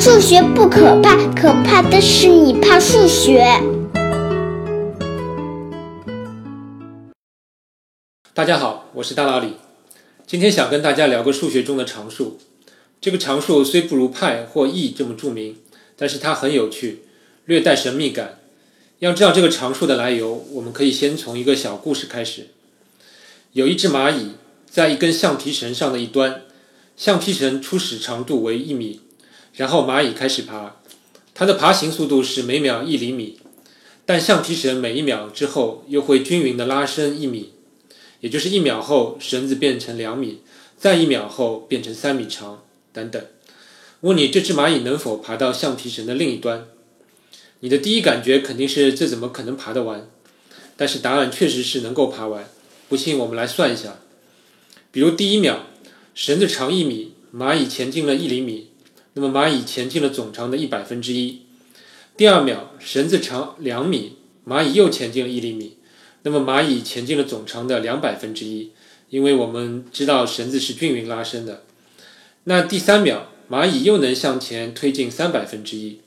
数学不可怕，可怕的是你怕数学。大家好，我是大老李，今天想跟大家聊个数学中的常数。这个常数虽不如派或 e 这么著名，但是它很有趣，略带神秘感。要知道这个常数的来由，我们可以先从一个小故事开始。有一只蚂蚁在一根橡皮绳上的一端，橡皮绳初始长度为一米，然后蚂蚁开始爬，它的爬行速度是每秒一厘米，但橡皮绳每一秒之后又会均匀的拉伸一米，也就是一秒后绳子变成两米，再一秒后变成三米长等等。问你这只蚂蚁能否爬到橡皮绳的另一端？你的第一感觉肯定是这怎么可能爬得完？但是答案确实是能够爬完。不信，我们来算一下。比如第一秒，绳子长一米，蚂蚁前进了一厘米，那么蚂蚁前进了总长的一百分之一。第二秒，绳子长两米，蚂蚁又前进了一厘米，那么蚂蚁前进了总长的两百分之一，因为我们知道绳子是均匀拉伸的。那第三秒，蚂蚁又能向前推进三百分之一，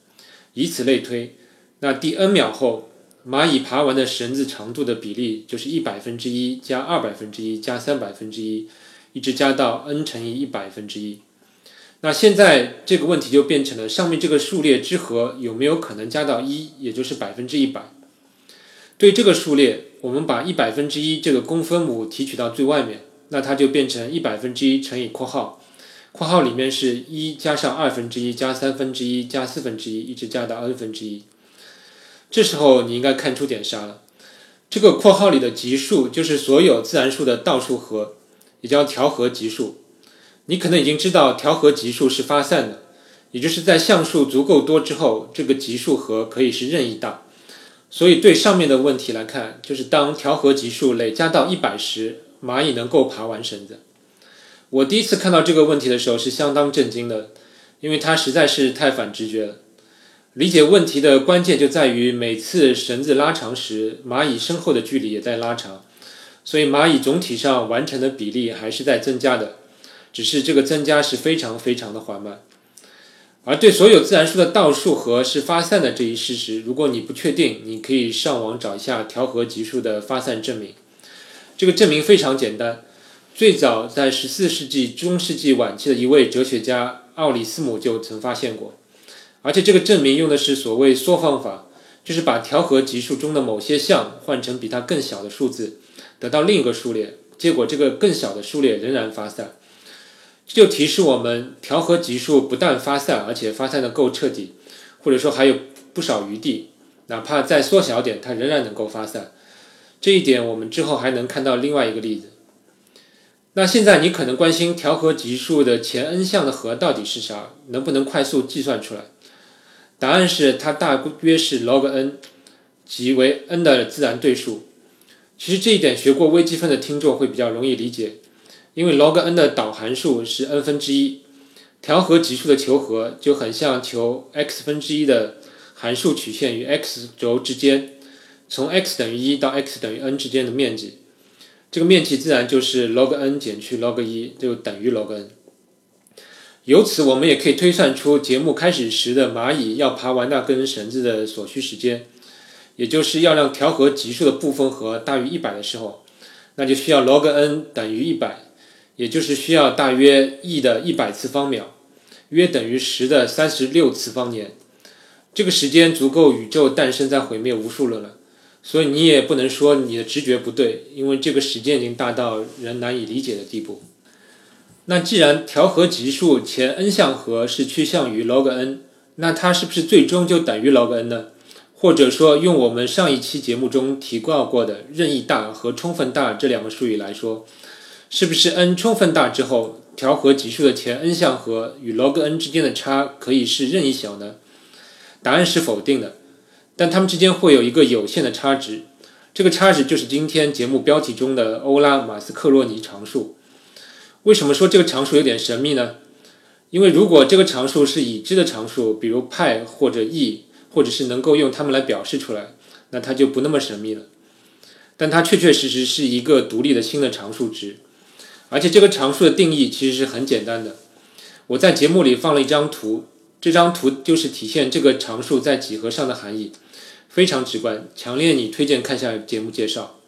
以此类推。那第 n 秒后。蚂蚁爬完的绳子长度的比例就是一百分之一加二百分之一加三百分之一，一直加到 n 乘以一百分之一。那现在这个问题就变成了上面这个数列之和有没有可能加到一，也就是百分之一百。对这个数列，我们把一百分之一这个公分母提取到最外面，那它就变成一百分之一乘以括号，括号里面是一加上二分之一加三分之一加四分之一，一直加到 n 分之一。这时候你应该看出点啥了？这个括号里的级数就是所有自然数的倒数和，也叫调和级数。你可能已经知道调和级数是发散的，也就是在项数足够多之后，这个级数和可以是任意大。所以对上面的问题来看，就是当调和级数累加到一百时，蚂蚁能够爬完绳子。我第一次看到这个问题的时候是相当震惊的，因为它实在是太反直觉了。理解问题的关键就在于，每次绳子拉长时，蚂蚁身后的距离也在拉长，所以蚂蚁总体上完成的比例还是在增加的，只是这个增加是非常非常的缓慢。而对所有自然数的倒数和是发散的这一事实，如果你不确定，你可以上网找一下调和级数的发散证明。这个证明非常简单，最早在十四世纪中世纪晚期的一位哲学家奥里斯姆就曾发现过。而且这个证明用的是所谓缩方法，就是把调和级数中的某些项换成比它更小的数字，得到另一个数列，结果这个更小的数列仍然发散。这就提示我们，调和级数不但发散，而且发散的够彻底，或者说还有不少余地，哪怕再缩小点，它仍然能够发散。这一点我们之后还能看到另外一个例子。那现在你可能关心调和级数的前 n 项的和到底是啥，能不能快速计算出来？答案是它大约是 log n，即为 n 的自然对数。其实这一点学过微积分的听众会比较容易理解，因为 log n 的导函数是 n 分之一，调和级数的求和就很像求 x 分之一的函数曲线与 x 轴之间，从 x 等于一到 x 等于 n 之间的面积，这个面积自然就是 log n 减去 log 一就等于 log n。由此，我们也可以推算出节目开始时的蚂蚁要爬完那根绳子的所需时间，也就是要让调和级数的部分和大于一百的时候，那就需要 log n 等于一百，也就是需要大约 e 的一百次方秒，约等于十的三十六次方年。这个时间足够宇宙诞生再毁灭无数了，所以你也不能说你的直觉不对，因为这个时间已经大到人难以理解的地步。那既然调和级数前 n 项和是趋向于 log n，那它是不是最终就等于 log n 呢？或者说，用我们上一期节目中提到过的任意大和充分大这两个术语来说，是不是 n 充分大之后，调和级数的前 n 项和与 log n 之间的差可以是任意小呢？答案是否定的，但它们之间会有一个有限的差值，这个差值就是今天节目标题中的欧拉马斯克洛尼常数。为什么说这个常数有点神秘呢？因为如果这个常数是已知的常数，比如派或者 e，或者是能够用它们来表示出来，那它就不那么神秘了。但它确确实实是一个独立的新的常数值，而且这个常数的定义其实是很简单的。我在节目里放了一张图，这张图就是体现这个常数在几何上的含义，非常直观，强烈你推荐看下节目介绍。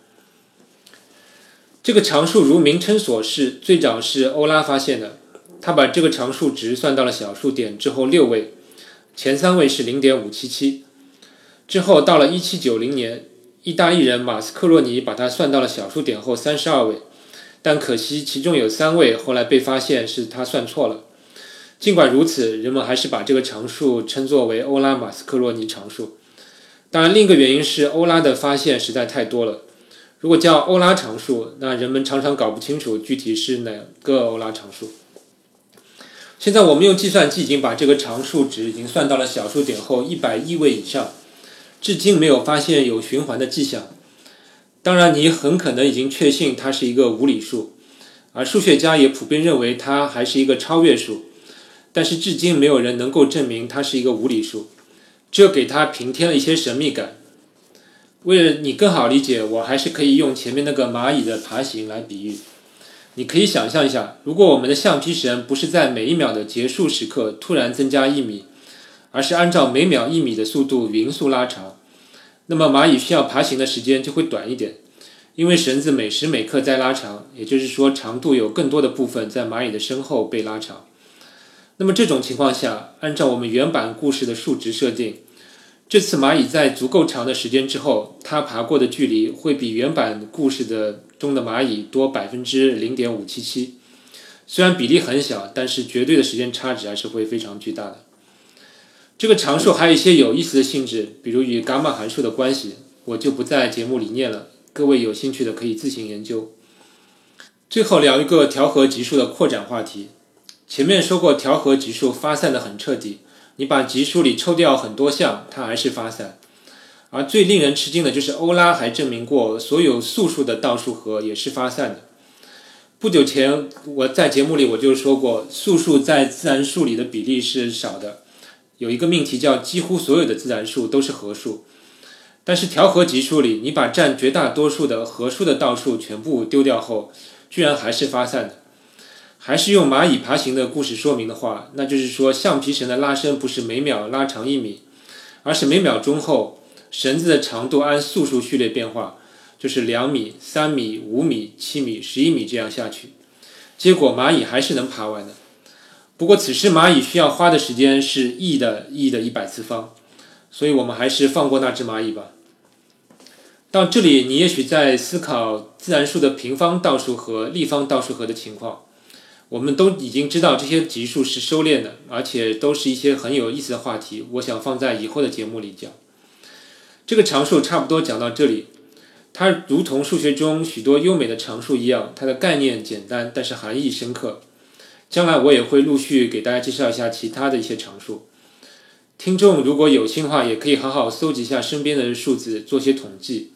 这个常数如名称所示，最早是欧拉发现的。他把这个常数值算到了小数点之后六位，前三位是零点五七七。之后到了一七九零年，意大利人马斯克洛尼把它算到了小数点后三十二位，但可惜其中有三位后来被发现是他算错了。尽管如此，人们还是把这个常数称作为欧拉马斯克洛尼常数。当然，另一个原因是欧拉的发现实在太多了。如果叫欧拉常数，那人们常常搞不清楚具体是哪个欧拉常数。现在我们用计算机已经把这个常数值已经算到了小数点后一百亿位以上，至今没有发现有循环的迹象。当然，你很可能已经确信它是一个无理数，而数学家也普遍认为它还是一个超越数。但是至今没有人能够证明它是一个无理数，这给它平添了一些神秘感。为了你更好理解，我还是可以用前面那个蚂蚁的爬行来比喻。你可以想象一下，如果我们的橡皮绳不是在每一秒的结束时刻突然增加一米，而是按照每秒一米的速度匀速拉长，那么蚂蚁需要爬行的时间就会短一点，因为绳子每时每刻在拉长，也就是说长度有更多的部分在蚂蚁的身后被拉长。那么这种情况下，按照我们原版故事的数值设定。这次蚂蚁在足够长的时间之后，它爬过的距离会比原版故事的中的蚂蚁多百分之零点五七七。虽然比例很小，但是绝对的时间差值还是会非常巨大的。这个常数还有一些有意思的性质，比如与伽马函数的关系，我就不在节目里念了。各位有兴趣的可以自行研究。最后聊一个调和级数的扩展话题。前面说过，调和级数发散的很彻底。你把级数里抽掉很多项，它还是发散。而最令人吃惊的就是欧拉还证明过，所有素数的倒数和也是发散的。不久前我在节目里我就说过，素数在自然数里的比例是少的。有一个命题叫“几乎所有的自然数都是合数”，但是调和级数里，你把占绝大多数的合数的倒数全部丢掉后，居然还是发散的。还是用蚂蚁爬行的故事说明的话，那就是说，橡皮绳的拉伸不是每秒拉长一米，而是每秒钟后绳子的长度按素数序列变化，就是两米、三米、五米、七米、十一米这样下去。结果蚂蚁还是能爬完的。不过此时蚂蚁需要花的时间是 e 的 e 的一百次方，所以我们还是放过那只蚂蚁吧。到这里，你也许在思考自然数的平方倒数和立方倒数和的情况。我们都已经知道这些级数是收敛的，而且都是一些很有意思的话题。我想放在以后的节目里讲。这个常数差不多讲到这里，它如同数学中许多优美的常数一样，它的概念简单，但是含义深刻。将来我也会陆续给大家介绍一下其他的一些常数。听众如果有心的话，也可以好好搜集一下身边的数字，做些统计，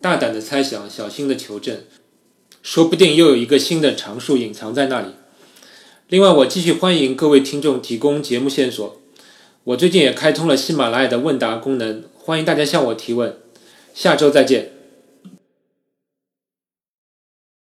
大胆的猜想，小心的求证，说不定又有一个新的常数隐藏在那里。另外，我继续欢迎各位听众提供节目线索。我最近也开通了喜马拉雅的问答功能，欢迎大家向我提问。下周再见。